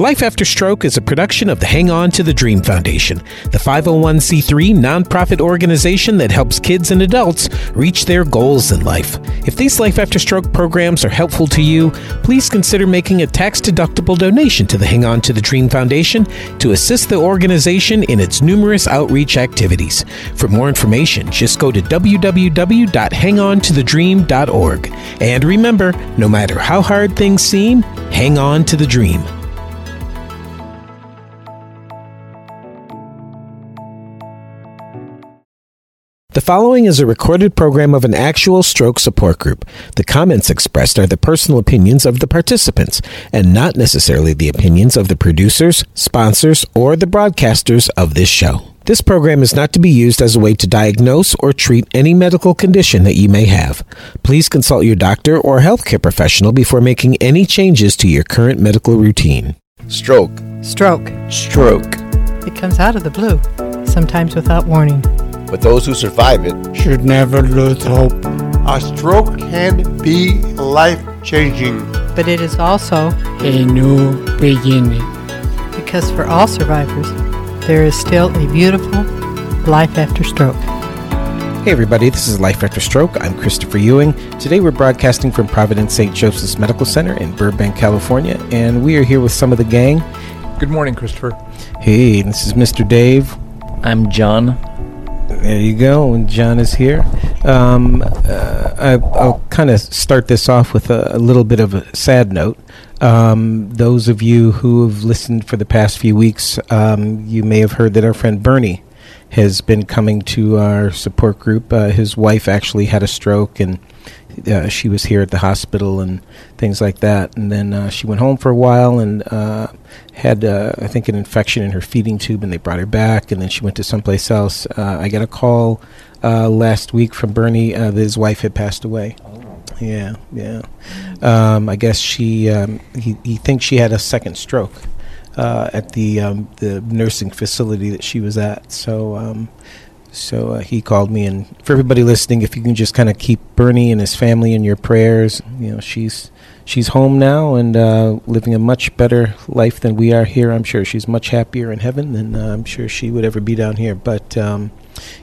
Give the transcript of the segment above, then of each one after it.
Life After Stroke is a production of the Hang On to the Dream Foundation, the 501c3 nonprofit organization that helps kids and adults reach their goals in life. If these Life After Stroke programs are helpful to you, please consider making a tax deductible donation to the Hang On to the Dream Foundation to assist the organization in its numerous outreach activities. For more information, just go to www.hangontothedream.org. And remember, no matter how hard things seem, hang on to the dream. The following is a recorded program of an actual stroke support group. The comments expressed are the personal opinions of the participants and not necessarily the opinions of the producers, sponsors, or the broadcasters of this show. This program is not to be used as a way to diagnose or treat any medical condition that you may have. Please consult your doctor or healthcare professional before making any changes to your current medical routine. Stroke. Stroke. Stroke. It comes out of the blue, sometimes without warning. But those who survive it should never lose hope. A stroke can be life changing. But it is also a new beginning. Because for all survivors, there is still a beautiful life after stroke. Hey, everybody, this is Life After Stroke. I'm Christopher Ewing. Today we're broadcasting from Providence St. Joseph's Medical Center in Burbank, California, and we are here with some of the gang. Good morning, Christopher. Hey, this is Mr. Dave. I'm John. There you go. And John is here. Um, uh, I, will kind of start this off with a, a, little bit of a sad note. Um, those of you who have listened for the past few weeks, um, you may have heard that our friend Bernie has been coming to our support group. Uh, his wife actually had a stroke and uh, she was here at the hospital and things like that. And then uh, she went home for a while and uh, had, uh, I think, an infection in her feeding tube, and they brought her back. And then she went to someplace else. Uh, I got a call uh, last week from Bernie that his wife had passed away. Yeah, yeah. Um, I guess she um, he, he thinks she had a second stroke. at the um, the nursing facility that she was at, so um, so uh, he called me, and for everybody listening, if you can just kind of keep Bernie and his family in your prayers, you know, she's she's home now and uh, living a much better life than we are here. I'm sure she's much happier in heaven than uh, I'm sure she would ever be down here. But um,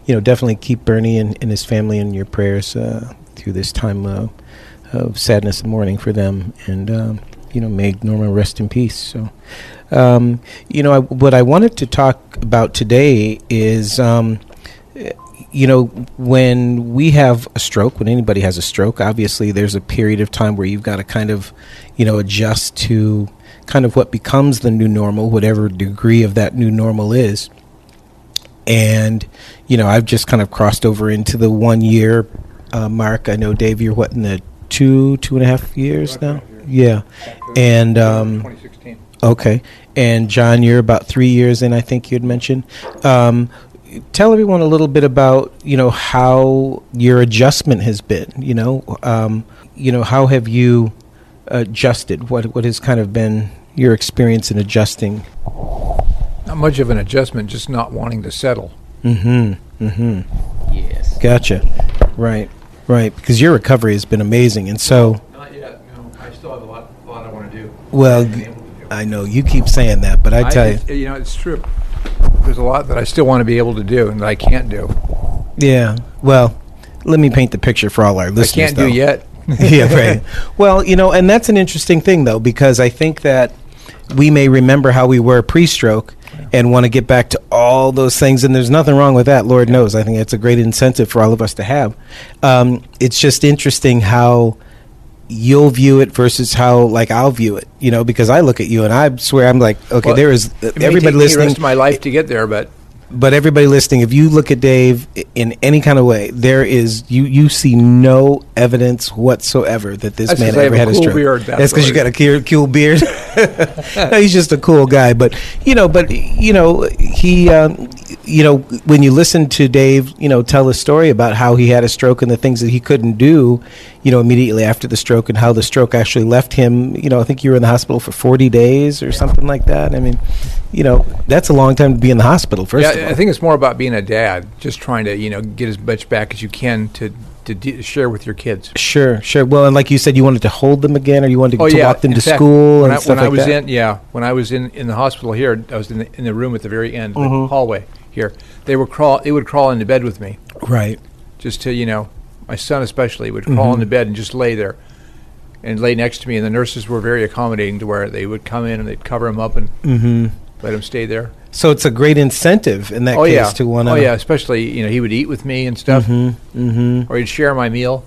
you know, definitely keep Bernie and, and his family in your prayers uh, through this time of sadness and mourning for them, and um, you know, may Norma rest in peace. So. Um, you know, I, what I wanted to talk about today is um, you know, when we have a stroke, when anybody has a stroke, obviously there's a period of time where you've got to kind of, you know, adjust to kind of what becomes the new normal, whatever degree of that new normal is. And, you know, I've just kind of crossed over into the one year uh, mark. I know, Dave, you're what, in the two, two and a half years now? Yeah. And, um, 2016. Okay. And John, you're about three years in, I think you'd mentioned. Um, tell everyone a little bit about you know how your adjustment has been. You know, um, you know how have you adjusted? What what has kind of been your experience in adjusting? Not much of an adjustment, just not wanting to settle. Mm-hmm. Mm-hmm. Yes. Gotcha. Right. Right. Because your recovery has been amazing, and so. Not yet. No, I still have a lot, a lot I want to do. Well, I know you keep saying that, but I tell I, you, you know, it's true there's a lot that I still want to be able to do and that I can't do. Yeah. Well, let me paint the picture for all our listeners. I can't though. do yet. yeah, right. Well, you know, and that's an interesting thing though because I think that we may remember how we were pre-stroke and want to get back to all those things and there's nothing wrong with that lord knows i think it's a great incentive for all of us to have um, it's just interesting how you'll view it versus how like I'll view it. You know, because I look at you and I swear I'm like, okay, well, there is everybody listening. The rest of my life to get there, but but everybody listening, if you look at Dave in any kind of way, there is you you see no evidence whatsoever that this that's man ever had a, cool a stroke. Beard, that's because you got a cool, cool beard. no, he's just a cool guy, but you know, but you know, he, um, you know, when you listen to Dave, you know, tell a story about how he had a stroke and the things that he couldn't do, you know, immediately after the stroke, and how the stroke actually left him. You know, I think you were in the hospital for forty days or something like that. I mean, you know, that's a long time to be in the hospital. First, yeah, I think it's more about being a dad, just trying to you know get as much back as you can to to d- share with your kids. Sure, sure. Well, and like you said, you wanted to hold them again, or you wanted to, Oh to yeah, walk them in to fact, school when and I, stuff when I was that. in yeah when I was in, in the hospital here I was in the, in the room at the very end Mm-hmm. the hallway here they would crawl they would crawl into bed with me right. just to you know my son especially would Mm-hmm. crawl into bed and just lay there and lay next to me and the nurses were very accommodating to where they would come in and they'd cover him up and Mm-hmm. Let him stay there So it's a great incentive in that oh case yeah to want to. oh yeah especially you know he would eat with me and stuff Mm-hmm. or he'd share my meal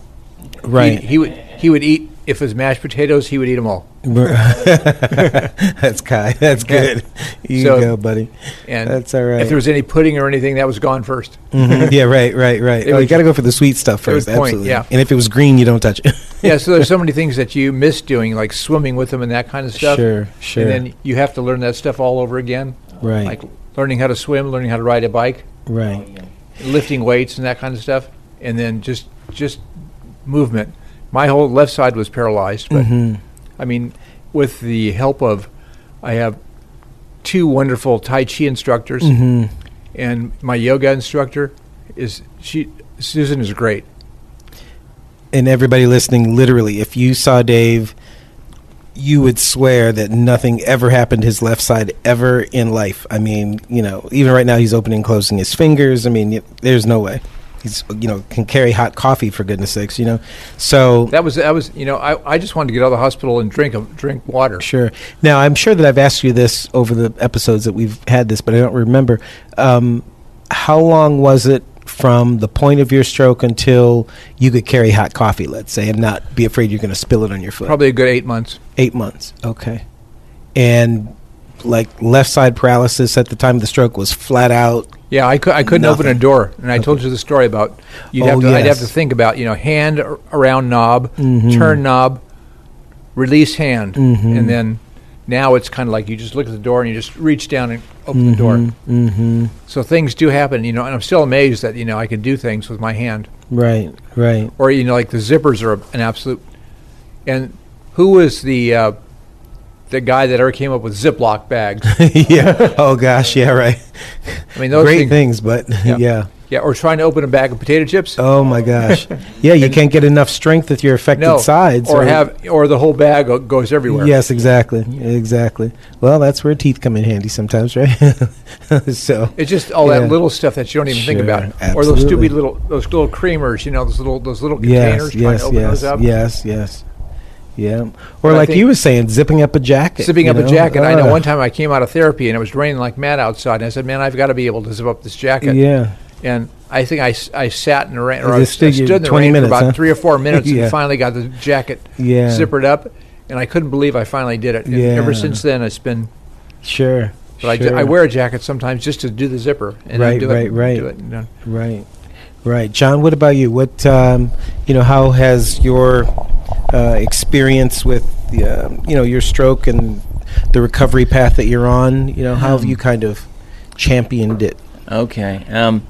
Right. he, he would he would eat if it was mashed potatoes he would eat them all That's Kai. That's good. You So- go, buddy. and That's all right. if there was any pudding or anything that was gone first Mhm. Yeah, right, right, right. It Oh, you was- got to go for the sweet stuff was first. point, absolutely. yeah. And if it was green, you don't touch it. yeah, so there's so many things that you miss doing, like swimming with them and that kind of stuff. Sure, sure. And then you have to learn that stuff all over again. Right. Like learning how to swim, learning how to ride a bike, right. lifting weights and that kind of stuff, and then just just movement. My whole left side was paralyzed, but hmm I mean, with the help of, I have two wonderful Tai Chi instructors, hmm and my yoga instructor is she. Susan is great. And everybody listening, literally, if you saw Dave, you would swear that nothing ever happened to his left side ever in life. I mean, you know, even right now he's opening and closing his fingers. I mean, there's no way. He's, you know, can carry hot coffee for goodness sakes, you know. So That was that was you know I, I just wanted to get out of the hospital and drink a, drink water. Sure. Now, I'm sure that I've asked you this over the episodes that we've had this, but I don't remember. Um, how long was it from the point of your stroke until you could carry hot coffee, let's say, and not be afraid you're going to spill it on your foot? Probably a good eight months. Eight months. Okay. And like left side paralysis at the time of the stroke was flat out. Yeah, I, cou- I couldn't open a door, and I told you the story about you'd Oh, have to I'd have to think about you know hand around knob, Mhm. turn knob, release hand, Mhm. and then now it's kind of like you just look at the door and you just reach down and open the door. Mm-hmm. So things do happen, you know, and I'm still amazed that you know I can do things with my hand, Right, right. or you know like the zippers are an absolute. And who was the uh, the guy that ever came up with Ziploc bags? yeah. Oh, gosh. Yeah, right. I mean, those Great things, but Yeah. yeah. yeah, or trying to open a bag of potato chips. Oh my gosh! Yeah, you can't get enough strength with your affected no, sides, or have, or the whole bag goes everywhere. Yes, exactly, exactly. Well, that's where teeth come in handy sometimes, right? so It's just all Yeah. that little stuff that you don't even think Sure, about, or those stupid little those little creamers. You know, those little those little yes, containers. trying yes, to open yes, those up. yes, yes, yeah. Or But like you were saying, zipping up a jacket, Zipping you up a know? jacket. I know one time I came out of therapy and it was raining like mad outside. And I said, "Man, I've got to be able to zip up this jacket." Yeah, And I think I, I sat in the rain, or You I, I stood in the 20 rain minutes, for about huh? three or four minutes Yeah. and finally got the jacket yeah, zippered up. And I couldn't believe I finally did it. And ever since then, it's been. sure. But I, sure. ju- I wear a jacket sometimes just to do the zipper. And I Right, do it, right, right. Do it, and, uh, Right, right. John, what about you? What um, you know? How has your uh, experience with the, um, you know your stroke and the recovery path that you're on? You know, how have Um, you kind of championed it? Okay. Um,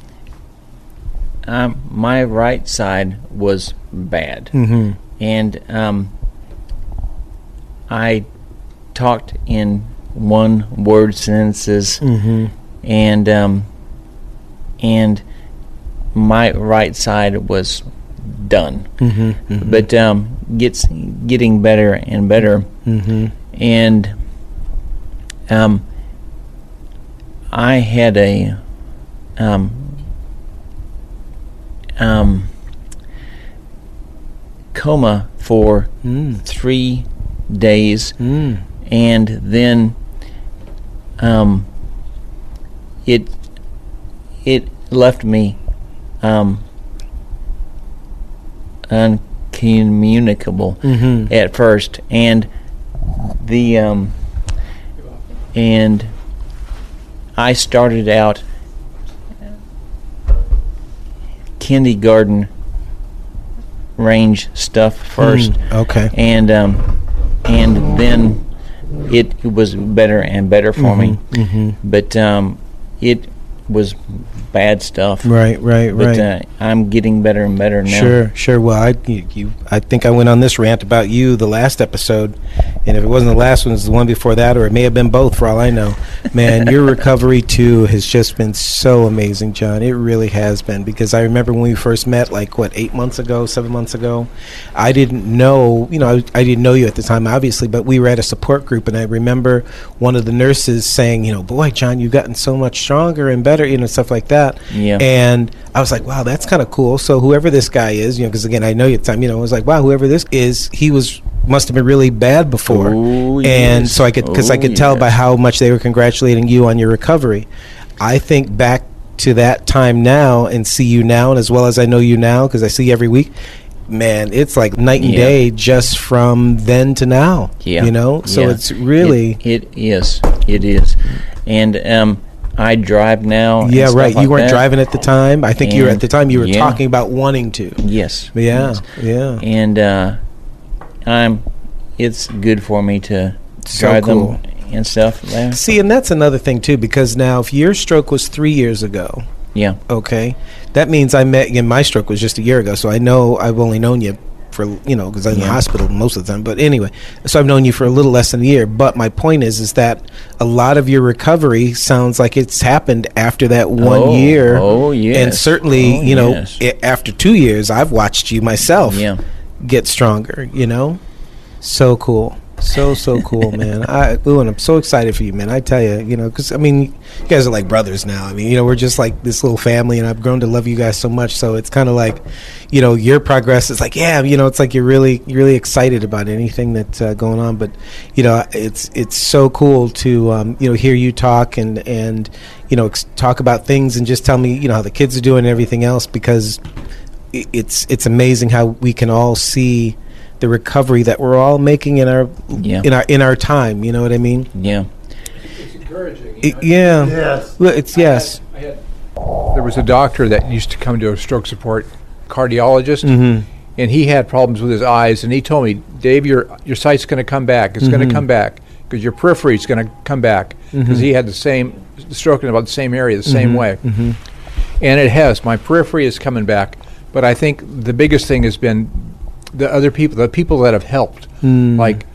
um, my right side was bad, Mm-hmm. and um, I talked in one-word sentences, Mm-hmm. and um, and my right side was done. Mm-hmm. But um, gets getting better and better, mm-hmm. and um, I had a um, um, coma for Mm. three days, Mm. and then um, it it left me um, uncommunicable Mm-hmm. at first, and the um, and I started out kindergarten range stuff first, Mm. Okay. and um, and then it was better and better for me. Mm-hmm. But um, it was bad stuff. Right. Right. But Right. uh, I'm getting better and better now. Sure, sure. Well, I you, you, I think I went on this rant about you the last episode, and if it wasn't the last one, it's the one before that, or it may have been both, for all I know. Man, your recovery too has just been so amazing, John. It really has been because I remember when we first met, like what eight months ago, seven months ago. I didn't know, you know, I, I didn't know you at the time, obviously, but we were at a support group, and I remember one of the nurses saying, you know, boy, John, you've gotten so much stronger and better, you know, stuff like that. Yeah. And I was like, wow, that's kind of cool. So whoever this guy is, you know, because again, I know you at the time, you know, I was like, wow, whoever this is, he was must have been really bad before. Oh, and yes. so I could because I could tell by how much they were congratulating you on your recovery. I think back to that time now and see you now, and as well as I know you now because I see you every week. Man, it's like night and Yeah. day just from then to now. Yeah. you know. So Yeah. it's really It, it is. It is. And um, I drive now. and yeah, right. like you weren't that. driving at the time. I think you were at the time. You were yeah. talking about wanting to. Yes. Yeah, yes. yeah. And uh, I'm. It's good for me to So drive cool. them and stuff. Yeah. See, and that's another thing too, because now if your stroke was three years ago, Yeah. okay, that means I met. Again, my stroke was just a year ago, so I know I've only known you for you know because I'm in the hospital most of the time. But anyway, so I've known you for a little less than a year. But my point is, is that a lot of your recovery sounds like it's happened after that one Oh, year. oh, yes. and certainly Oh, you know yes. i- after two years, I've watched you myself Yeah. Get stronger. You know, so cool. So so cool, man! I ooh, and I'm so excited for you, man. I tell you, you know, because I mean, you guys are like brothers now. I mean, you know, we're just like this little family, and I've grown to love you guys so much. So it's kind of like, you know, your progress is like, yeah, you know, it's like you're really you're really excited about anything that's uh, going on. But you know, it's it's so cool to um, you know hear you talk and and you know ex- talk about things and just tell me you know how the kids are doing and everything else because it's it's amazing how we can all see the recovery that we're all making in our Yeah. in our in our time. You know what I mean? Yeah. I- yeah. Yes. Well, it's yes. There was a doctor that used to come to a stroke support cardiologist, Mm-hmm. and he had problems with his eyes. And he told me, Dave, your your sight's going to come back. It's Mm-hmm. going to come back because your periphery is going to come back because Mm-hmm. he had the same stroke in about the same area, the same way. Mm-hmm. And it has. My periphery is coming back, but I think the biggest thing has been the other people, the people that have helped, Mm. like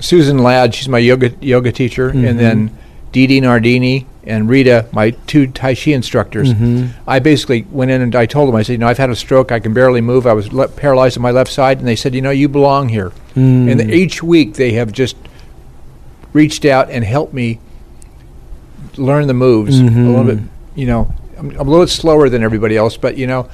Susan Ladd. She's my yoga yoga teacher, Mm-hmm. and then Dee Dee Nardini and Rita, my two Tai Chi instructors. Mm-hmm. I basically went in and I told them, I said, you know, I've had a stroke. I can barely move. I was le- paralyzed on my left side, and they said, you know, you belong here. Mm. And each week they have just reached out and helped me learn the moves a little bit. You know, I'm, I'm a little bit slower than everybody else, but you know,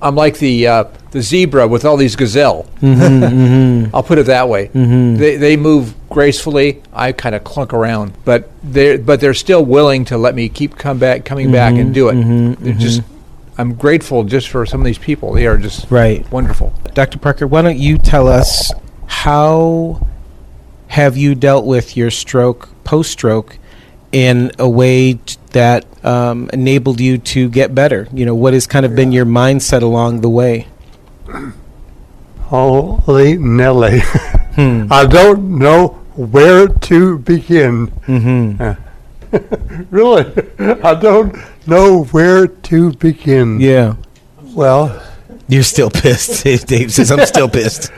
I'm like the uh, the zebra with all these gazelle. Mm-hmm, mm-hmm. I'll put it that way. Mm-hmm. They they move gracefully. I kind of clunk around, but they but they're still willing to let me keep come back, coming back and do it. They're just. I'm grateful just for some of these people. They are just Right. wonderful. Dr. Parker, why don't you tell us how have you dealt with your stroke, post stroke, in a way t- that um, enabled you to get better? You know, what has kind of been your mindset along the way? Holy Nelly. Hmm. I don't know where to begin. Mm-hmm. Really, I don't know where to begin. Yeah. Well, You're still pissed. Dave says, I'm still pissed.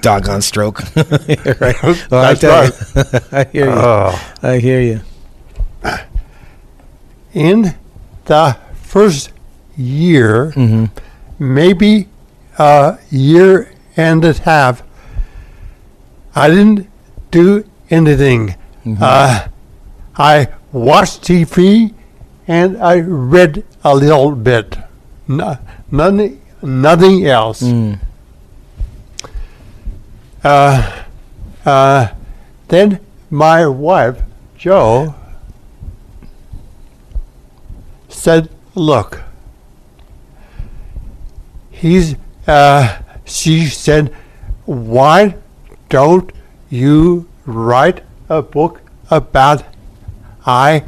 Doggone stroke. right. Well, I That's tell you. I hear you. uh, I hear you. In the first year, Mm-hmm. maybe a year and a half, I didn't do anything. Uh, I watched TV and I read a little bit. No, nothing, nothing else. Mm. Uh, uh, then my wife, Joe, said, Look, he's, uh, she said, Why don't you write a book about I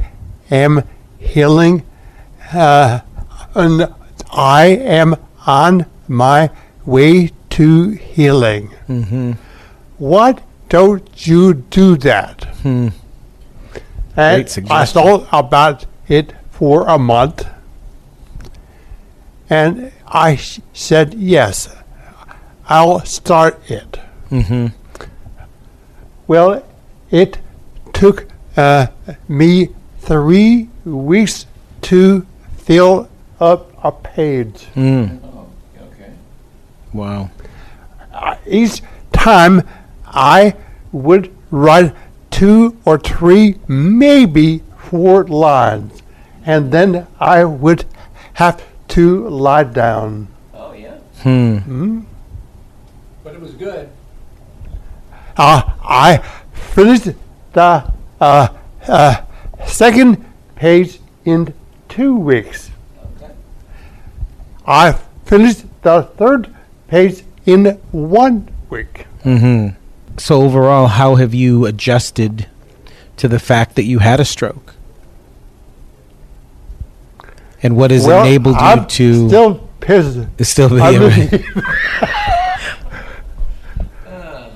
am healing? Uh, and I am on my way to healing. Mm-hmm. Why don't you do that? Hmm. Great I thought about it for a month. And I s- said, yes, I'll start it. Mm-hmm. Well, it took uh, me three weeks to fill up a page. Mm. Wow. Each time I would write two or three, maybe four lines, and then I would have to lie down. Oh, yeah. Hmm. But it was good. Uh, I finished the uh, uh, second page in two weeks. Okay. I finished the third page in one week. hmm So overall, how have you adjusted to the fact that you had a stroke? And what has well, enabled I'm you to still pissed. still I be mean-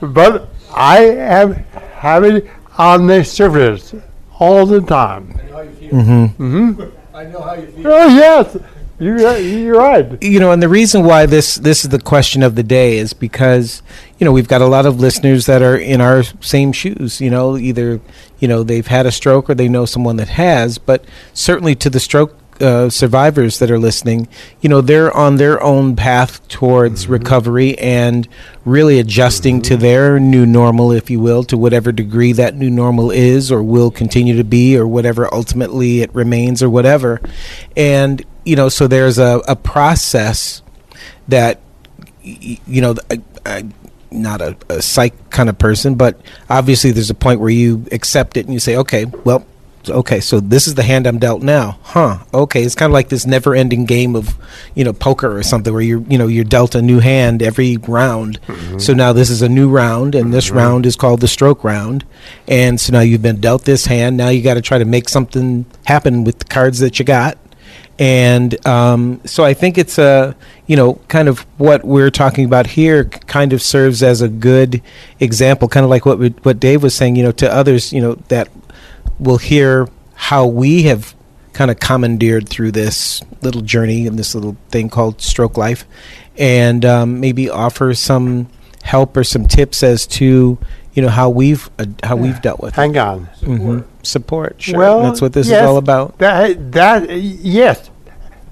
but I am having on the surface all the time. I know how you feel. Mm-hmm. I know how you feel. Oh yes, you're you're right. you know, and the reason why this this is the question of the day is because you know we've got a lot of listeners that are in our same shoes. You know, either you know they've had a stroke or they know someone that has, but certainly to the stroke. Uh, survivors that are listening, you know, they're on their own path towards recovery and really adjusting to their new normal, if you will, to whatever degree that new normal is or will continue to be or whatever ultimately it remains or whatever. And, you know, so there's a, a process that you know I, I, not a, a psych kind of person but obviously there's a point where you accept it and you say okay well okay so this is the hand i'm dealt now. Huh. Okay it's kind of like this never ending game of you know poker or something where you're you know you're dealt a new hand every round. So now this is a new round and this round is called the stroke round. And so now you've been dealt this hand. Now you got to try to make something happen with the cards that you got. And um, so I think it's a you know kind of what we're talking about here kind of serves as a good example, kind of like what we, what Dave was saying. You know, to others, you know that will hear how we have kind of commandeered through this little journey and this little thing called stroke life, and um, maybe offer some help or some tips as to you know how we've uh, how we've dealt with it. Hang on. Mhm. Support, sure. Well, that's what this yes, is all about. That that yes,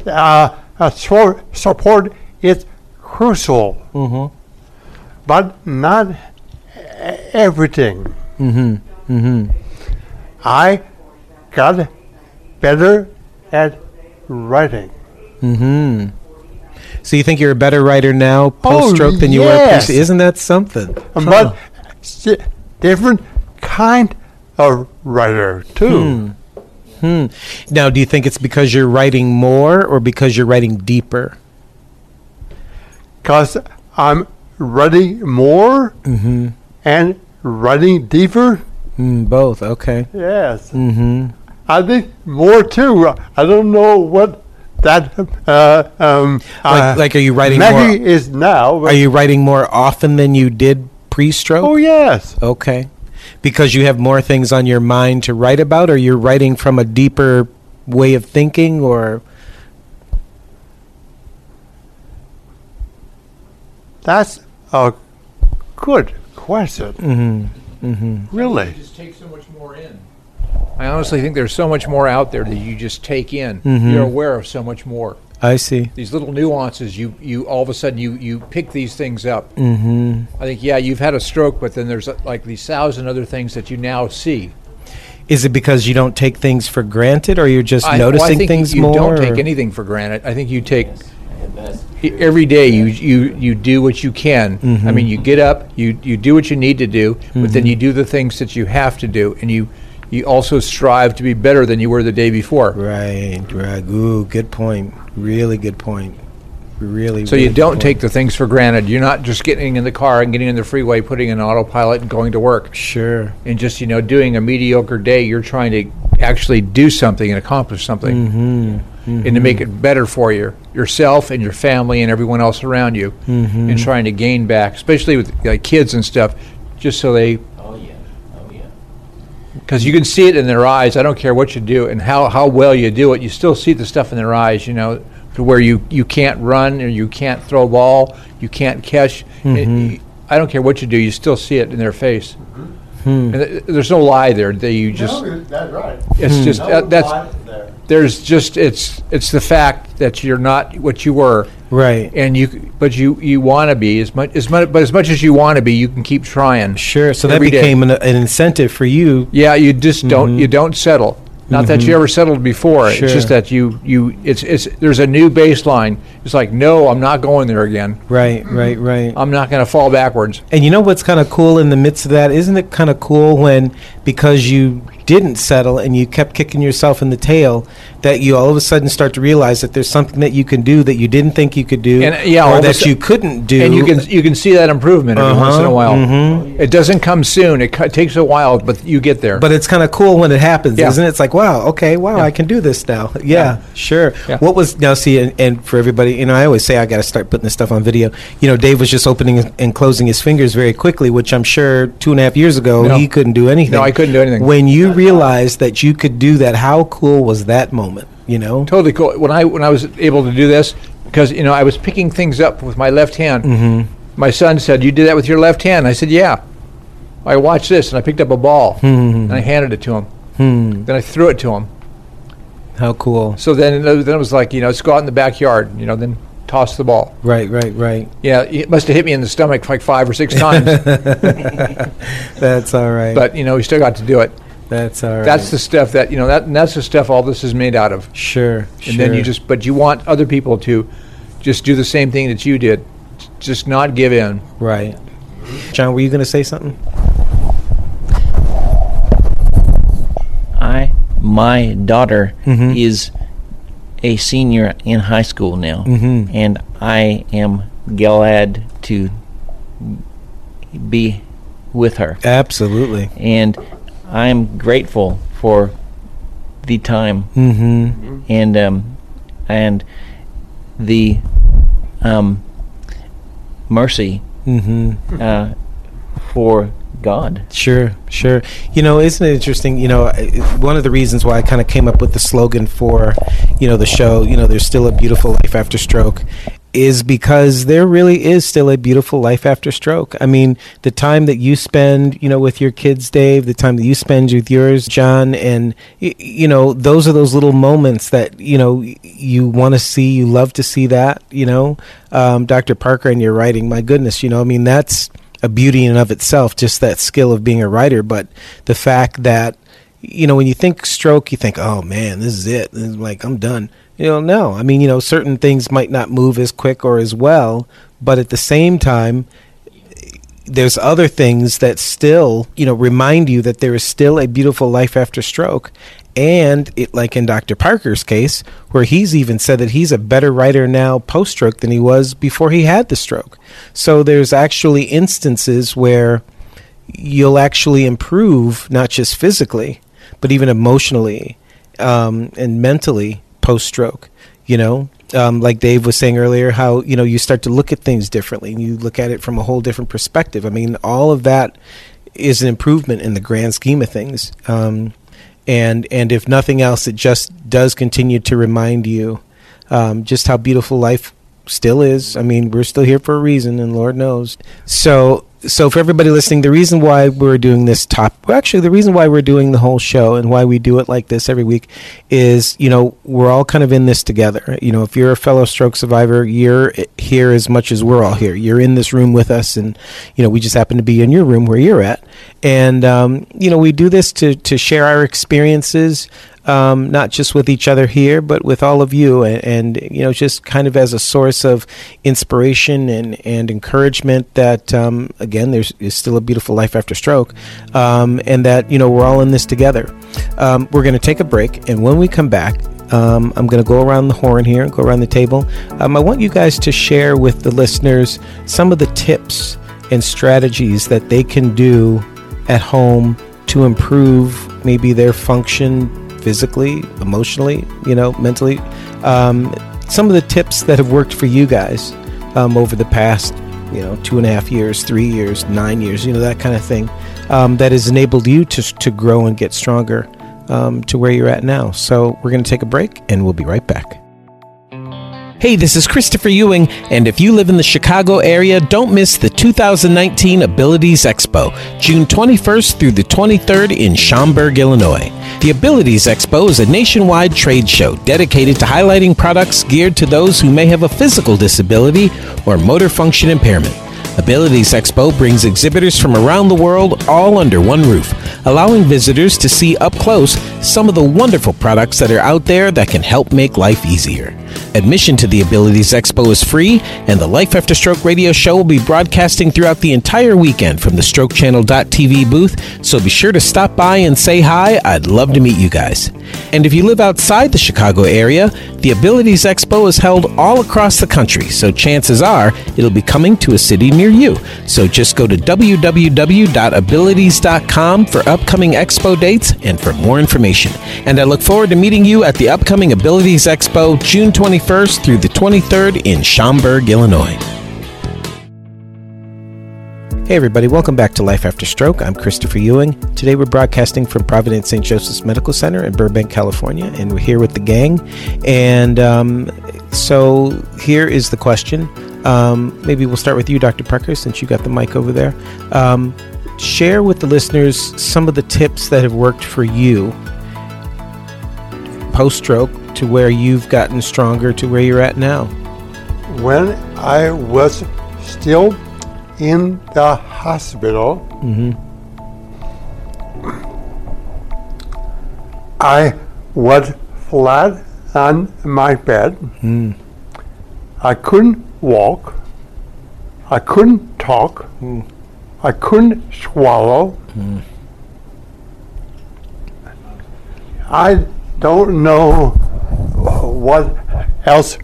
uh, uh, so- support is crucial, Mm-hmm. but not everything. Mm-hmm. Mm-hmm. I got better at writing. Hmm. So you think you're a better writer now post-stroke than you were? yes. Pre- Isn't that something? but s- different kind of writer too. Hmm. Now, do you think it's because you're writing more or because you're writing deeper? Because I'm writing more Mm-hmm. and writing deeper. Mm, both. Okay. Yes, Mm-hmm. I think more too. I don't know what that uh, um, Like, uh, like, are you writing Maggie more? is now. Are you writing more often than you did pre-stroke? oh yes, Okay. Because you have more things on your mind to write about, or you're writing from a deeper way of thinking, or that's a good question. mm-hmm. Mm-hmm. Really, You just take so much more in. I honestly think there's so much more out there that you just take in. Mhm. You're aware of so much more. I see. These little nuances, you, you all of a sudden you, you pick these things up. Mm-hmm. I think yeah, you've had a stroke, but then there's uh, like these thousand other things that you now see. Is it because you don't take things for granted, or you're just I, well, I noticing think things you more? don't take anything for granted. I think you take every day. You you you do what you can. I Mm-hmm. mean, you get up, you you do what you need to do, but then you do the things that you have to do, and you you also strive to be better than you were the day before. Right, right. Ooh, good point. Really good point. Really. So really you don't point. take the things for granted. You're not just getting in the car and getting in the freeway, putting in autopilot, and going to work, Sure. and just you know doing a mediocre day. You're trying to actually do something and accomplish something. Mm-hmm. And to make it better for you, yourself and your family and everyone else around you, Mm-hmm. and trying to gain back, especially with like kids and stuff, just so they. Oh yeah. Oh yeah. Because you can see it in their eyes. I don't care what you do and how, how well you do it. You still see the stuff in their eyes. You know, to where you, you can't run or you can't throw a ball, you can't catch. Mm-hmm. I don't care what you do. You still see it in their face. And th- there's no lie there. That you just that's right. it's just that, that's there's just it's it's the fact that you're not what you were Right. and you but you you want to be as much as much but as much as you want to be you can keep trying Sure. So that became an, an incentive for you. yeah you just don't mm-hmm. you don't settle not that you ever settled before Sure. it's just that you you it's it's there's a new baseline it's like no i'm not going there again Right. Right. Right. i'm not going to fall backwards And you know what's kind of cool in the midst of that? Isn't it kind of cool when, because you didn't settle and you kept kicking yourself in the tail, that you all of a sudden start to realize that there's something that you can do that you didn't think you could do, And, uh, yeah, all or of a that you couldn't do. and you can you can see that improvement every once in a Uh-huh, while mhm. it doesn't come soon it takes a while but you get there But it's kind of cool when it happens, Yeah. isn't it? It's like, wow, okay, wow, I can do this now. Yeah, sure. Yeah. What was now? See, and, and for everybody, you know, I always say I got to start putting this stuff on video. You know, Dave was just opening and closing his fingers very quickly, which I'm sure two and a half years ago No. he couldn't do anything. No, I couldn't do anything. When you realized that you could do that, how cool was that moment? You know, totally cool. When I when I was able to do this, because you know I was picking things up with my left hand. Mm-hmm. My son said, "You did that with your left hand." I said, "Yeah." I watched this, and I picked up a ball, and I handed it to him. Hmm. Then I threw it to him. how cool. So then, then it was like, you know, let's go out in the backyard. You know, then toss the ball. Right, right, right. Yeah, it must have hit me in the stomach like five or six times, That's all right. but you know, we still got to do it. that's all right. That's the stuff that you know. That that's the stuff all this is made out of. sure. and then you just but you want other people to just do the same thing that you did just not give in right. John, were you going to say something? I my daughter Mhm. is a senior in high school now, Mhm. and I am glad to be with her, Absolutely. and I'm grateful for the time Mm-hmm. and um, and the um, mercy Mm-hmm. uh, for God. Sure, sure. You know, isn't it interesting? You know, one of the reasons why I kind of came up with the slogan for, you know, the show, you know, there's still a beautiful life after stroke, is because there really is still a beautiful life after stroke. I mean, the time that you spend, you know, with your kids, Dave, the time that you spend with yours, John, and, you know, those are those little moments that, you know, you want to see, you love to see that, you know. Um, Dr. Parker and your writing, my goodness, you know, I mean, that's a beauty in and of itself, just that skill of being a writer. But the fact that, you know, when you think stroke, you think, oh man, this is it. This is like, I'm done. You know, no. I mean, you know, certain things might not move as quick or as well, but at the same time, there's other things that still, you know, remind you that there is still a beautiful life after stroke. And it, like in Dr. Parker's case, where he's even said that he's a better writer now post stroke than he was before he had the stroke. So there's actually instances where you'll actually improve, not just physically, but even emotionally um, and mentally post stroke. You know, um, like Dave was saying earlier, how you know you start to look at things differently and you look at it from a whole different perspective. I mean, all of that is an improvement in the grand scheme of things. Um, and and if nothing else, it just does continue to remind you um, just how beautiful life still is. I mean, we're still here for a reason, and Lord knows. So, so for everybody listening, the reason why we're doing this top, well, actually, the reason why we're doing the whole show and why we do it like this every week is, you know, we're all kind of in this together. You know, if you're a fellow stroke survivor, you're here as much as we're all here. You're in this room with us, and you know, we just happen to be in your room where you're at. And um, you know, we do this to to share our experiences um, not just with each other here, but with all of you, and, and you know, just kind of as a source of inspiration and, and encouragement. That um, again, there's is still a beautiful life after stroke, um, and that you know we're all in this together. Um, we're going to take a break, and when we come back. Um, I'm going to go around the horn here, go around the table. Um, I want you guys to share with the listeners some of the tips and strategies that they can do at home to improve maybe their function physically, emotionally, you know, mentally. Um, some of the tips that have worked for you guys um, over the past, you know, two and a half years, three years, nine years, you know, that kind of thing, um, that has enabled you to, to grow and get stronger um, to where you're at now. So we're going to take a break and we'll be right back. Hey, this is Christopher Ewing, and if you live in the Chicago area, don't miss the 2019 Abilities Expo, June 21st through the 23rd in Schaumburg, Illinois. The Abilities Expo is a nationwide trade show dedicated to highlighting products geared to those who may have a physical disability or motor function impairment. Abilities Expo brings exhibitors from around the world all under one roof, allowing visitors to see up close some of the wonderful products that are out there that can help make life easier. Admission to the Abilities Expo is free, and the Life After Stroke radio show will be broadcasting throughout the entire weekend from the strokechannel.tv booth, so be sure to stop by and say hi. I'd love to meet you guys. And if you live outside the Chicago area, the Abilities Expo is held all across the country, so chances are it'll be coming to a city near you. So just go to www.abilities.com for upcoming expo dates and for more information. And I look forward to meeting you at the upcoming Abilities Expo June 21st through the 23rd in Schaumburg, Illinois. Hey, everybody, welcome back to Life After Stroke. I'm Christopher Ewing. Today we're broadcasting from Providence St. Joseph's Medical Center in Burbank, California, and we're here with the gang. And um, so here is the question. Um, maybe we'll start with you, Dr. Parker, since you got the mic over there. Um, share with the listeners some of the tips that have worked for you post stroke to where you've gotten stronger to where you're at now. When I was still in the hospital, mm-hmm. I was flat on my bed. Mm. I couldn't walk. I couldn't talk. Mm. I couldn't swallow. Mm. I don't know what else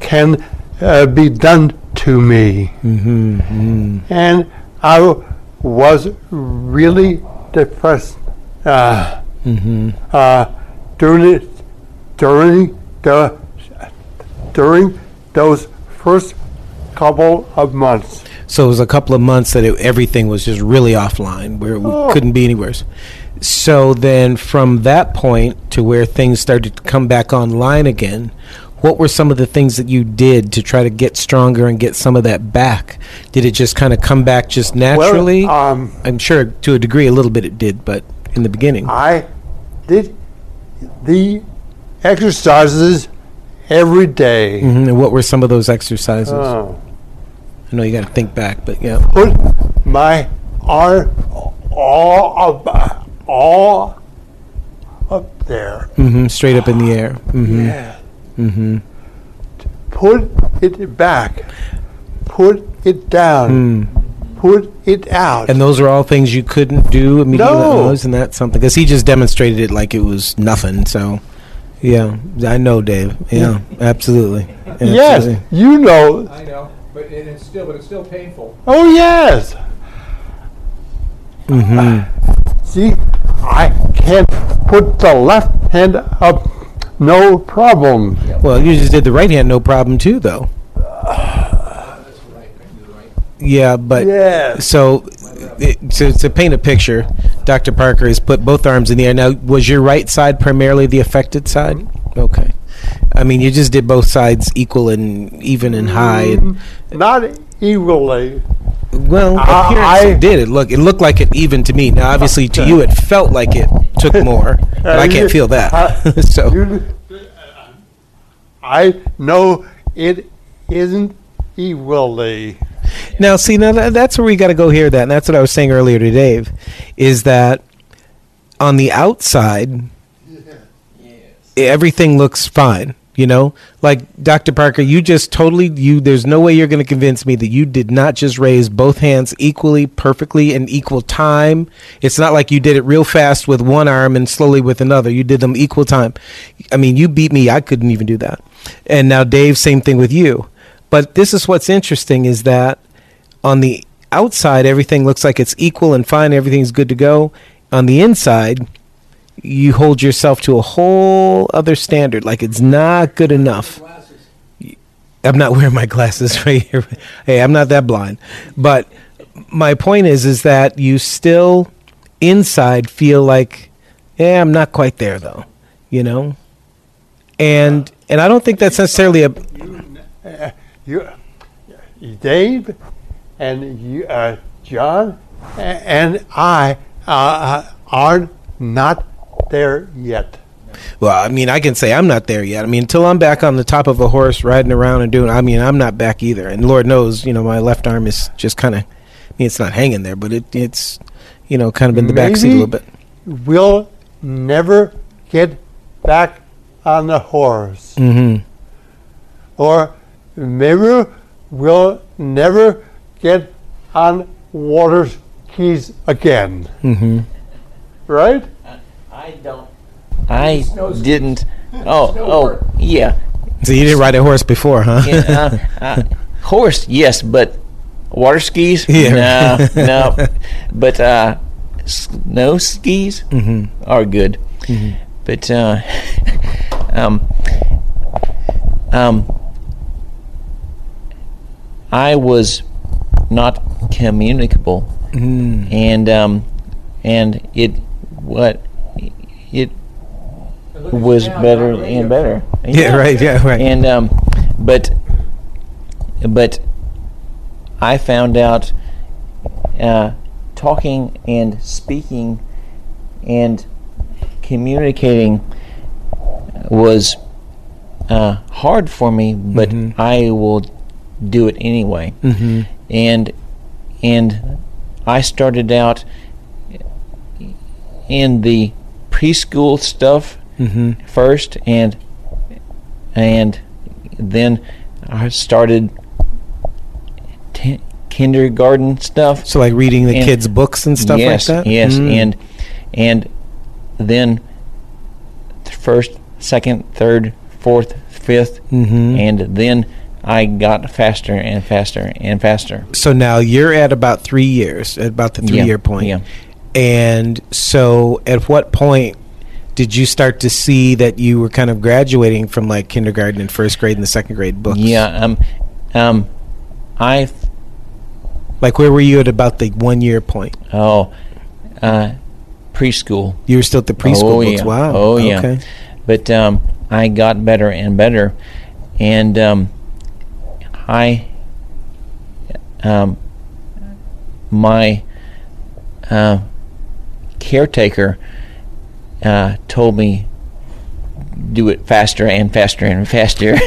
can uh, be done to me. And I was really depressed uh, uh, during it, during the during those first couple of months. So it was a couple of months that it, everything was just really offline, where we Oh. couldn't be anywhere. So then, from that point to where things started to come back online again, what were some of the things that you did to try to get stronger and get some of that back? Did it just kind of come back just naturally? Well, um, I'm sure to a degree, a little bit it did, but in the beginning, I did the exercises every day. Mhm, and what were some of those exercises? Oh. I know you got to think back, but yeah. put my arm all up, all up there. hmm straight up in the air. hmm Yeah. Mm-hmm. Put it back. Put it down. Put it out. And those are all things you couldn't do immediately. No. Isn't that something? Because he just demonstrated it like it was nothing. So, yeah, I know, Dave. Yeah, absolutely. yes, Absolutely. you know. I know, but it's still, but it's still painful. Oh yes. Mm-hmm. See, I can put the left hand up, no problem. Well, you just did the right hand, no problem too, though. Yeah, but Yes. so it, to, to paint a picture, Dr. Parker has put both arms in the air. Now, was your right side primarily the affected side? Okay. I mean, you just did both sides equal and even and high. And, Not equally. well, I- I- did. It look it looked like it even to me. Now, obviously, to you, it felt like it took more, but I can't feel that. So, you- I know it isn't equally. Now, see, now that, that's where we got to go here. That and that's what I was saying earlier to Dave, is that on the outside, everything looks fine. You know, like Dr. Parker, you just totally you. There's no way you're going to convince me that you did not just raise both hands equally, perfectly, in equal time. It's not like you did it real fast with one arm and slowly with another. You did them equal time. I mean, you beat me. I couldn't even do that. And now, Dave, same thing with you. But this is what's interesting is that on the outside everything looks like it's equal and fine everything's good to go on the inside you hold yourself to a whole other standard. Like it's not good enough. I'm not wearing my glasses right here. Hey i'm not that blind. But my point is is that you still inside feel like yeah i'm not quite there though you know? And and i don't think that's necessarily a uh, you, Dave, and you, uh, John, and I uh, uh, are not there yet. Well, I mean, I can say I'm not there yet. I mean, until I'm back on the top of a horse riding around and doing, I mean, I'm not back either. And Lord knows, you know, my left arm is just kind of, I mean, it's not hanging there, but it, it's, you know, kind of in the back seat a little bit. We'll never get back on the horse. Mm-hmm. or maybe we'll never get on water skis again. Mm-hmm. Right? I don't. I didn't. Oh, oh, yeah. So you didn't ride a horse before, huh? yeah uh, uh, horse, yes, but water skis? Yeah. No, no. But uh, snow skis mm-hmm. are good. But uh, um, um, I was not communicable, Mm. and um, and it what it was better and better. Yeah, right. Yeah, right. And um, but but I found out uh, talking and speaking and communicating was uh, hard for me, but Mhm. I will do it anyway. mm-hmm. And and I started out in the preschool stuff Mm-hmm. first and and then I started t- kindergarten stuff So like reading the And- kids' books and stuff yes, like that. yes Mm. and and then first second third fourth fifth Mhm. and then I got faster and faster and faster So now you're at about three years, at about the three Yeah, year point. yeah. And so at what point did you start to see that you were kind of graduating from like kindergarten and first grade and the second grade books? yeah um um I Like where were you at about the one year point? oh uh preschool You were still at the preschool Oh, books. yeah. Wow. Oh, yeah. Okay. but um, I got better and better, and um, I, um, my uh, caretaker uh, told me do it faster and faster and faster.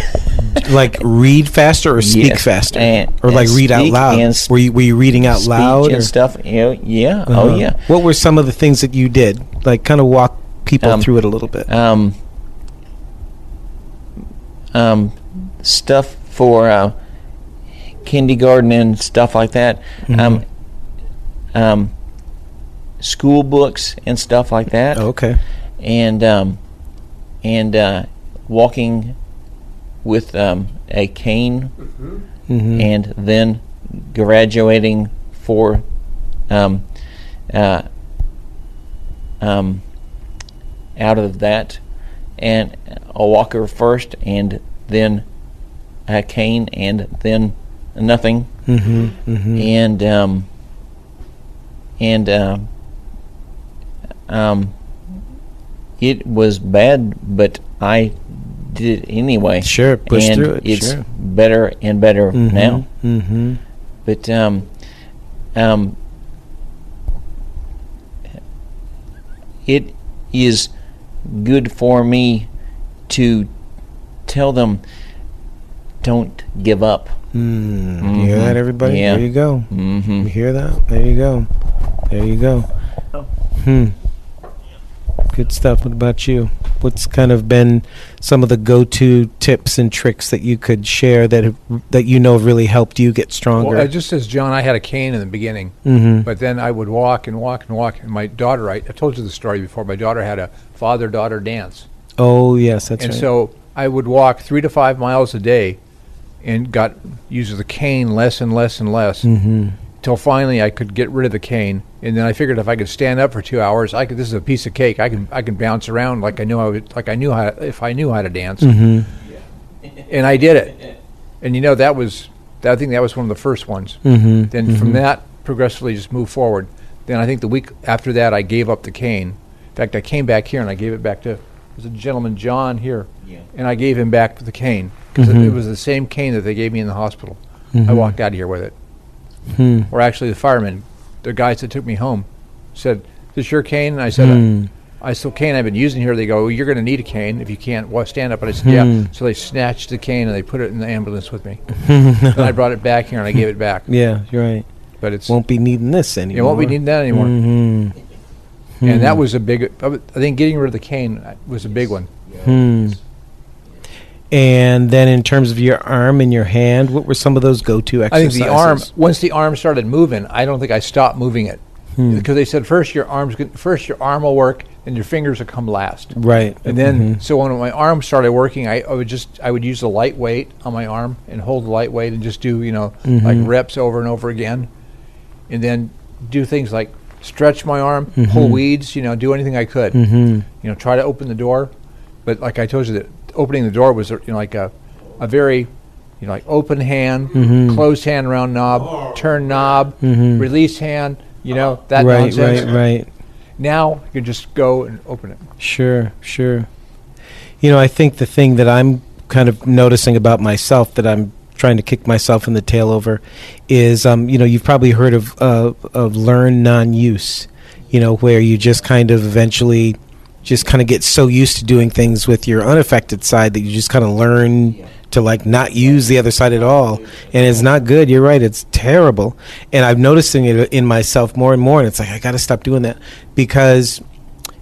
Like read faster or speak Yes, faster, and- or like read out loud. and s- were you were you reading out loud and stuff. You know, yeah. Uh-huh. Oh yeah. What were some of the things that you did? Like kind of walk people Um, through it a little bit. um, um, stuff for uh, kindergarten and stuff like that. Um, um, school books and stuff like that. Oh, okay. And um, and uh, walking with um, a cane, hmm and then graduating for um, uh, um, out of that, and a walker first, and then a cane, and then nothing, hmm hmm and um, and um, um, it was bad, but I did it anyway. Sure, push and through it, It's sure. better and better now. hmm But um, um, it is good for me to tell them don't give up. Mm. You hear Mhm. that, everybody? Yeah. There you go. hmm You hear that? There you go. There you go. Hmm. Good stuff. What about you? What's kind of been some of the go-to tips and tricks that you could share that have, that you know really helped you get stronger? Well, just as John, I had a cane in the beginning, mm-hmm. but then I would walk and walk and walk. And my daughter, I, I told you the story before. My daughter had a father-daughter dance, oh yes, that's and right. And so I would walk three to five miles a day, and got used to the cane less and less and less mm-hmm. Till finally I could get rid of the cane. And then I figured if I could stand up for two hours, I could. This is a piece of cake. I can I can bounce around like I knew I would, like I knew how if I knew how to dance, Mm-hmm. and I did it. And you know that was I think that was one of the first ones. Mm-hmm. Then from that, progressively just move forward. Then I think the week after that, I gave up the cane. In fact, I came back here and I gave it back to there's a gentleman, John here, Yeah. and I gave him back the cane because it, it was the same cane that they gave me in the hospital. I walked out of here with it. Hmm. Or actually, the firemen, the guys that took me home, said, "Is this your cane?" And I said, Hmm. "I still cane I've been using here." They go, well, "You're going to need a cane if you can't wa- stand up." And I said, Hmm. "Yeah." So they snatched the cane and they put it in the ambulance with me. and I brought it back here and I gave it back. Yeah, you're right. But it Won't be needing this anymore. it won't be needing that anymore. Mhm. And that was a big. I think getting rid of the cane was a big one. Hmm. And then, in terms of your arm and your hand, what were some of those go-to I exercises? think the arm. Once the arm started moving, I don't think I stopped moving it Hmm. because they said first your arms, first your arm will work, and your fingers will come last. Right. And then, Mhm. so when my arm started working, I, I would just I would use the light weight on my arm and hold the light weight and just do you know like Mhm. reps over and over again, and then do things like stretch my arm, pull Mhm. weeds, you know, do anything I could, you know, try to open the door. But like I told you, that opening the door was you know like a a very you know like open hand, Mhm. closed hand around knob, turn knob, Mhm. release hand, you know that right, nonsense. right, right. Now you can just go and open it. Sure, sure. You know, I think the thing that I'm kind of noticing about myself that I'm trying to kick myself in the tail over is, um, you know, you've probably heard of uh, of learn non-use. You know, where you just kind of eventually just kind of get so used to doing things with your unaffected side that you just kind of learn to like not use the other side at all. And it's not good you're right it's terrible. And i'm noticing it in myself more and more and it's like i got to stop doing that. Because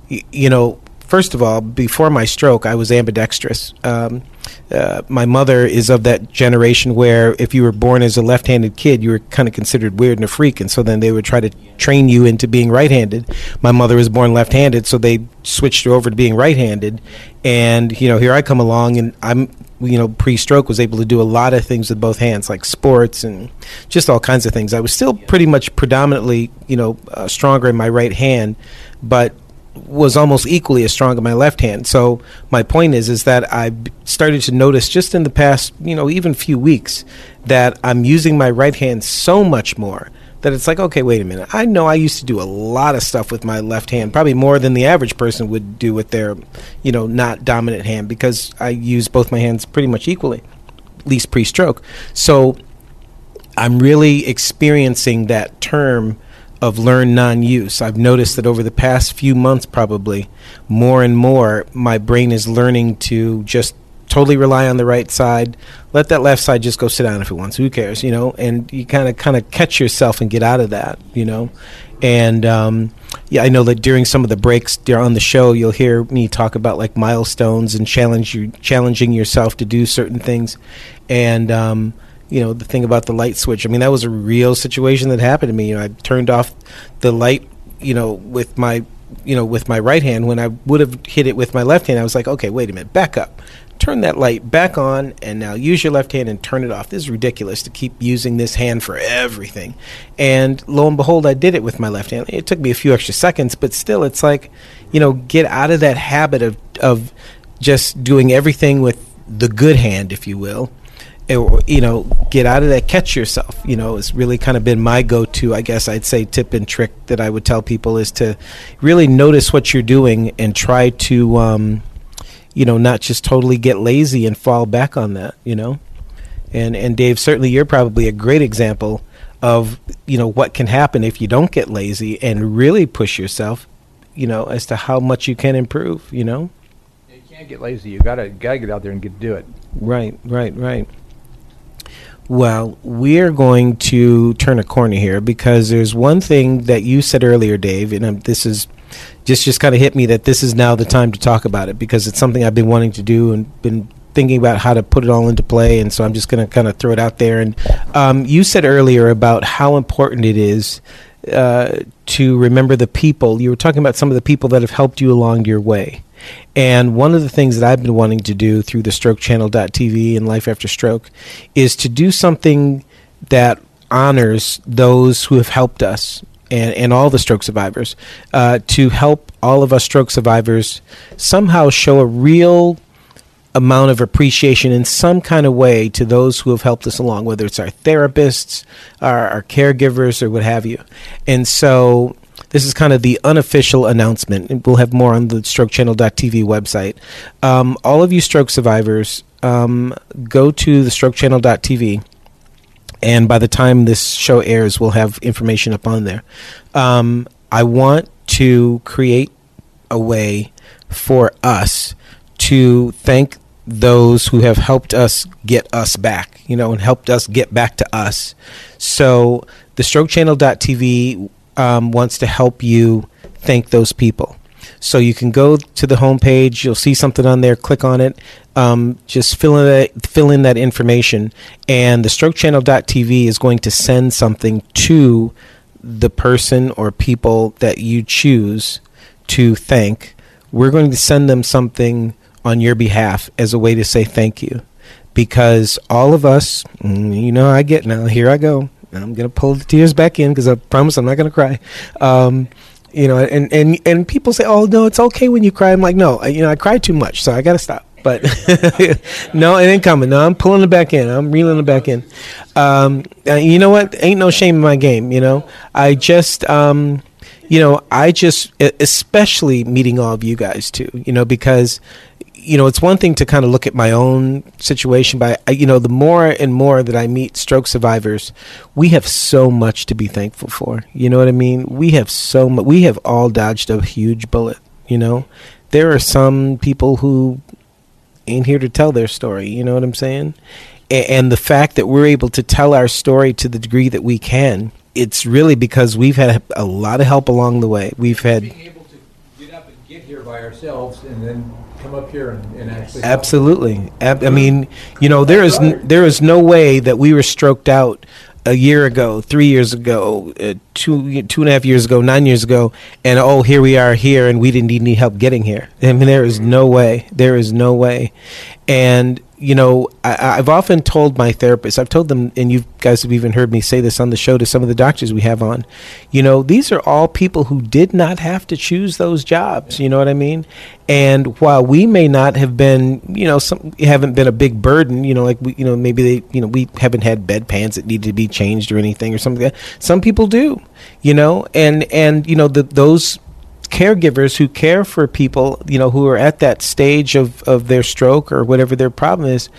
you know, first of all, before my stroke, I was ambidextrous. Um, uh, my mother is of that generation where if you were born as a left-handed kid, you were kind of considered weird and a freak, and so then they would try to train you into being right-handed. My mother was born left-handed, so they switched her over to being right-handed, and you know, here I come along, and I'm you know, pre-stroke was able to do a lot of things with both hands, like sports and just all kinds of things. I was still pretty much predominantly, you know, uh, stronger in my right hand, but was almost equally as strong in my left hand. So my point is, is that I started to notice just in the past, you know, even few weeks, that I'm using my right hand so much more that it's like, okay, wait a minute. I know I used to do a lot of stuff with my left hand, probably more than the average person would do with their, you know, not dominant hand because I use both my hands pretty much equally, at least pre-stroke. So I'm really experiencing that term of learn non-use. I've noticed that over the past few months, probably more and more, my brain is learning to just totally rely on the right side. Let that left side just go sit down if it wants. Who cares, you know? And you kind of kind of catch yourself and get out of that, you know. And um, yeah, I know that during some of the breaks on the show, you'll hear me talk about like milestones and challenge you challenging yourself to do certain things. And um, you know the thing about the light switch. I mean, that was a real situation that happened to me. You know, I turned off the light, you know, with my you know with my right hand when I would have hit it with my left hand. I was like, okay, wait a minute, back up. Turn that light back on, and now use your left hand and turn it off. This is ridiculous to keep using this hand for everything. And lo and behold, I did it with my left hand. It took me a few extra seconds, but still, it's like, you know, get out of that habit of of just doing everything with the good hand, if you will, or, you know, get out of that, catch yourself. You know, it's really kind of been my go-to, I guess I'd say, tip and trick that I would tell people is to really notice what you're doing and try to, um, you know, not just totally get lazy and fall back on that. You know, and and Dave, certainly you're probably a great example of you know what can happen if you don't get lazy and really push yourself. You know, as to how much you can improve. You know. You can't get lazy. You gotta gotta get out there and get do it. Right, right, right. Well, we're going to turn a corner here because there's one thing that you said earlier, Dave, and um, this is just just kind of hit me that this is now the time to talk about it because it's something I've been wanting to do and been thinking about how to put it all into play, and so I'm just going to kind of throw it out there. And um, you said earlier about how important it is uh, to remember the people. You were talking about some of the people that have helped you along your way. And one of the things that I've been wanting to do through the strokechannel.tv and Life After Stroke is to do something that honors those who have helped us and, and all the stroke survivors uh, to help all of us stroke survivors somehow show a real amount of appreciation in some kind of way to those who have helped us along, whether it's our therapists, our, our caregivers, or what have you. And so this is kind of the unofficial announcement. We'll have more on the strokechannel.tv website. Um, all of you stroke survivors, um, go to the strokechannel.tv and by the time this show airs, we'll have information up on there. Um, I want to create a way for us to thank those who have helped us get us back, you know, and helped us get back to us. So the strokechannel.tv um, wants to help you thank those people. So you can go to the homepage, you'll see something on there, click on it, um, just fill in, that, fill in that information, and the strokechannel.tv is going to send something to the person or people that you choose to thank. We're going to send them something on your behalf as a way to say thank you. Because all of us, mm, you know, I get now, here I go. I'm going to pull the tears back in because I promise I'm not to cry. Um, you know, and, and, and people say, oh, no, it's okay when you cry. I'm like, no, I, you know, I cry too much, so I got to stop. But no, it ain't coming. No, I'm pulling it back in. I'm reeling it back in. Um, uh, you know what? Ain't no shame in my game. You know, I just, um, you know, I just, especially meeting all of you guys too. You know, because you know, it's one thing to kind of look at my own situation, but I, you know, the more and more that I meet stroke survivors, we have so much to be thankful for. You know what I mean? We have so much. We have all dodged a huge bullet. You know, there are some people who ain't here to tell their story. You know what I'm saying? A- and the fact that we're able to tell our story to the degree that we can, it's really because we've had a lot of help along the way. We've had Being able to get up and get here by ourselves and then come up here and, and actually. Absolutely. Ab- I mean, you know, there is n- there is no way that we were stroked out a year ago, three years ago, uh, two two and a half years ago, nine years ago, and oh, here we are here, and we didn't need any help getting here. I mean, there is no way. There is no way. And you know, I, I've often told my therapist, I've told them, and you guys have even heard me say this on the show to some of the doctors we have on. You know, these are all people who did not have to choose those jobs. You know what I mean? And while we may not have been, you know, some haven't been a big burden, you know, like we, you know, maybe they, you know, we haven't had bedpans that needed to be changed or anything or something. Like that. Some people do, you know, and and you know, the, those caregivers who care for people, you know, who are at that stage of, of their stroke or whatever their problem is,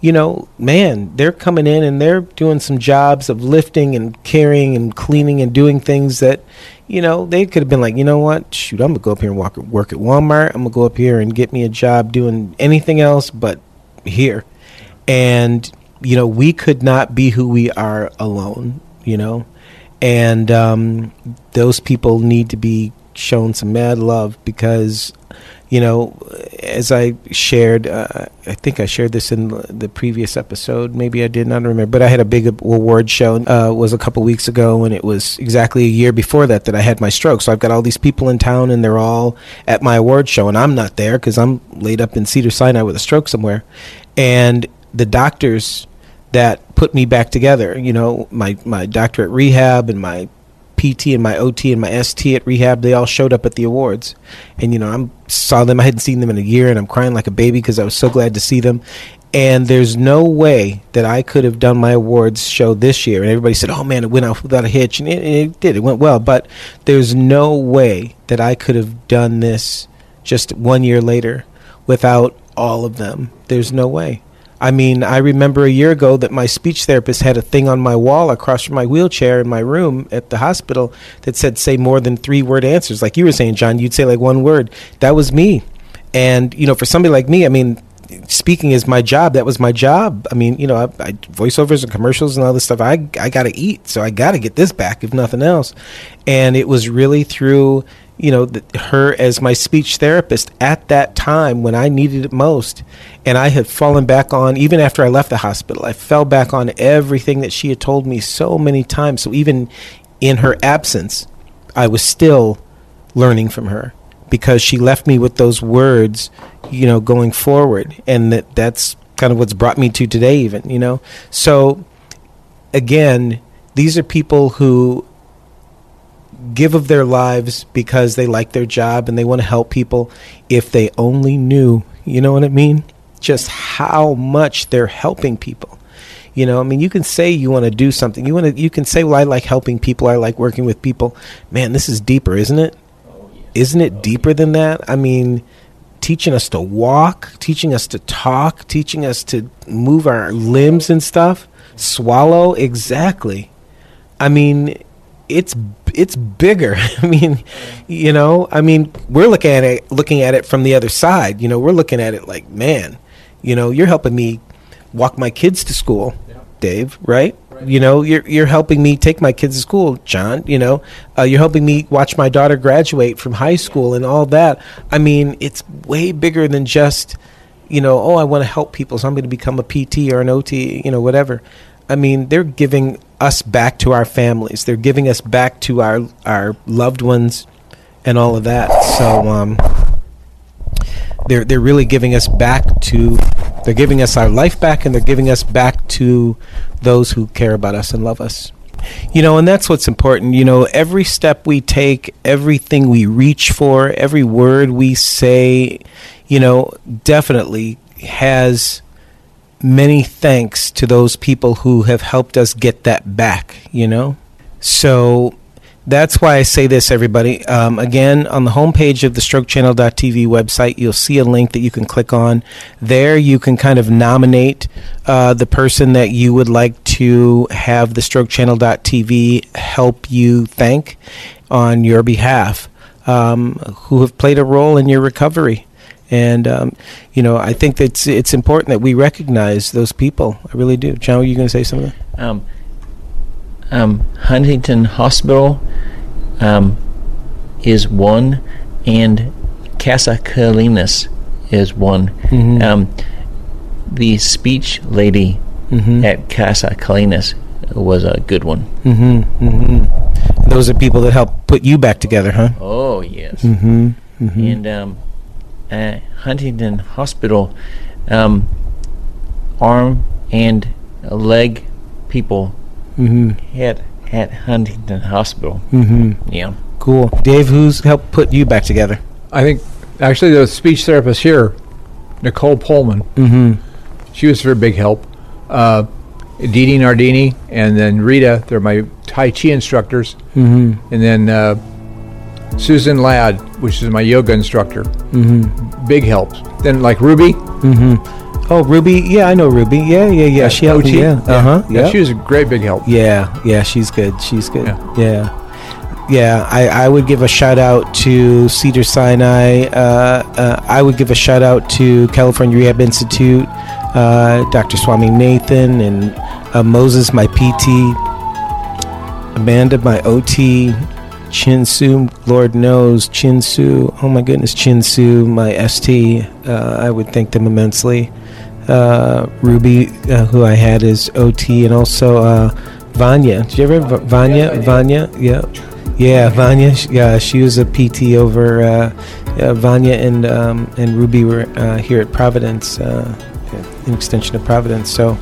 you know, man, they're coming in and they're doing some jobs of lifting and carrying and cleaning and doing things that, you know, they could have been like, you know what, shoot, I'm gonna go up here and walk, work at Walmart. I'm gonna go up here and get me a job doing anything else but here. And, you know, we could not be who we are alone, you know, and um, those people need to be shown some mad love because you know as i shared uh, i think i shared this in the previous episode. Maybe i did not remember but i had a big award show uh, was a couple weeks ago and it was exactly a year before that that i had my stroke. So i've got all these people in town and they're all at my award show and i'm not there because i'm laid up in Cedars-Sinai with a stroke somewhere. And the doctors that put me back together you know my my doctor at rehab and my PT and my OT and my ST at rehab, they all showed up at the awards. And, you know, I saw them. I hadn't seen them in a year, and I'm crying like a baby because I was so glad to see them. And there's no way that I could have done my awards show this year. And everybody said, oh, man, it went off without a hitch. And it, it did. It went well. But there's no way that I could have done this just one year later without all of them. There's no way. I mean, I remember a year ago that my speech therapist had a thing on my wall across from my wheelchair in my room at the hospital that said, say more than three word answers. Like you were saying, John, you'd say like one word. That was me. And, you know, for somebody like me, I mean, speaking is my job. That was my job. I mean, you know, I, I voiceovers and commercials and all this stuff. I, I got to eat. So I got to get this back, if nothing else. And it was really through you know, the, her as my speech therapist at that time when I needed it most. And I had fallen back on, even after I left the hospital, I fell back on everything that she had told me so many times. So even in her absence, I was still learning from her because she left me with those words, you know, going forward. And that that's kind of what's brought me to today, even, you know. So again, these are people who give of their lives because they like their job and they want to help people if they only knew you know what i mean just how much they're helping people You know, I mean, you can say you want to do something. You want to. You can say, "Well, I like helping people. I like working with people." Man, this is deeper, isn't it? Isn't it deeper than that? I mean, teaching us to walk, teaching us to talk, teaching us to move our limbs and stuff, swallow. Exactly. I mean, it's it's bigger. I mean, you know, I mean, we're looking at it looking at it from the other side. You know, we're looking at it like, man, you know, you're helping me walk my kids to school, Dave, right? You know, you're you're helping me take my kids to school, John. You know, uh, you're helping me watch my daughter graduate from high school and all that. I mean, it's way bigger than just, you know, oh, I want to help people, so I'm going to become a PT or an OT, you know, whatever. I mean, they're giving us back to our families. They're giving us back to our our loved ones, and all of that. So, um, they're they're really giving us back to they're giving us our life back and they're giving us back to those who care about us and love us you know and that's what's important you know every step we take everything we reach for every word we say you know definitely has many thanks to those people who have helped us get that back you know so that's why I say this, everybody. Um, again, on the homepage of the strokechannel.tv website, you'll see a link that you can click on. There, you can kind of nominate uh, the person that you would like to have the strokechannel.tv help you thank on your behalf, um, who have played a role in your recovery. And um, you know, I think that it's it's important that we recognize those people. I really do. John, are you going to say something? Um, um, Huntington Hospital um, is one, and Casa Colinas is one. Mhm. Um, the speech lady Mhm. at Casa Colinas was a good one. Mm-hmm, mm-hmm. Those are people that help put you back together, huh? Oh yes, Mm-hmm. mm-hmm. and um, uh, Huntington Hospital, um, arm and leg people Mm-hmm. at at Huntington Hospital. Mm-hmm. Yeah. Cool. Dave, who's helped put you back together? I think actually the speech therapist here, Nicole Pullman, Mm-hmm. she was a very big help. Uh, Dee Dee Nardini and then Rita, they're my Tai Chi instructors. Mm-hmm. And then uh, Susan Ladd, which is my yoga instructor. Mm-hmm. Big help. Then like Ruby. Mm-hmm. Oh, Ruby. Yeah, I know Ruby. Yeah, yeah, yeah. She helped me. Yeah. Uh huh. Yeah, she was a great big help. Yeah, yeah, she's good. She's good. Yeah. Yeah. Yeah, I, I would give a shout out to Cedars-Sinai. Uh, uh, I would give a shout out to California Rehab Institute, uh, Dr. Swaminathan, and uh, Moses, my PT, Amanda, my OT, Chinsu, Lord knows, Chinsu, oh my goodness, Chinsu, my ST. Uh, I would thank them immensely. Uh, Ruby, uh, who I had as OT, and also uh, Vanya. Did you ever have Vanya? Vanya, yeah, yeah, Vanya. Yeah, she was a PT over. Uh, uh, Vanya and um, and Ruby were uh, here at Providence, uh, an extension of Providence. So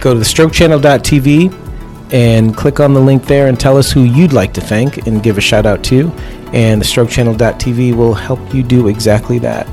go to the strokechannel.tv and click on the link there and tell us who you'd like to thank and give a shout out to. And the strokechannel.tv will help you do exactly that.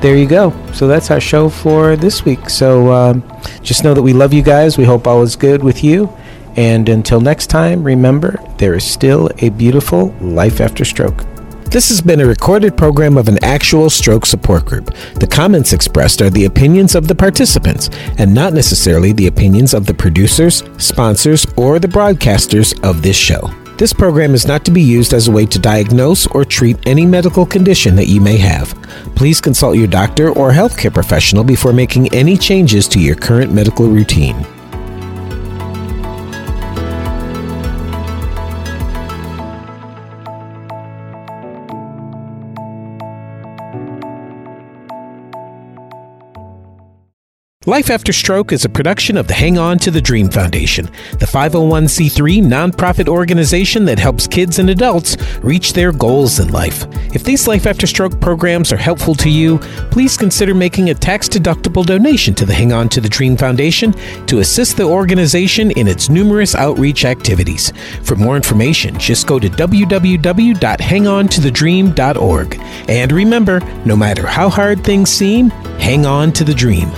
There you go. So that's our show for this week. So um, just know that we love you guys. We hope all is good with you. And until next time, remember there is still a beautiful life after stroke. This has been a recorded program of an actual stroke support group. The comments expressed are the opinions of the participants and not necessarily the opinions of the producers, sponsors, or the broadcasters of this show. This program is not to be used as a way to diagnose or treat any medical condition that you may have. Please consult your doctor or healthcare professional before making any changes to your current medical routine. Life After Stroke is a production of the Hang On to the Dream Foundation, the 501c3 nonprofit organization that helps kids and adults reach their goals in life. If these Life After Stroke programs are helpful to you, please consider making a tax deductible donation to the Hang On to the Dream Foundation to assist the organization in its numerous outreach activities. For more information, just go to www.hangontothedream.org. And remember, no matter how hard things seem, hang on to the dream.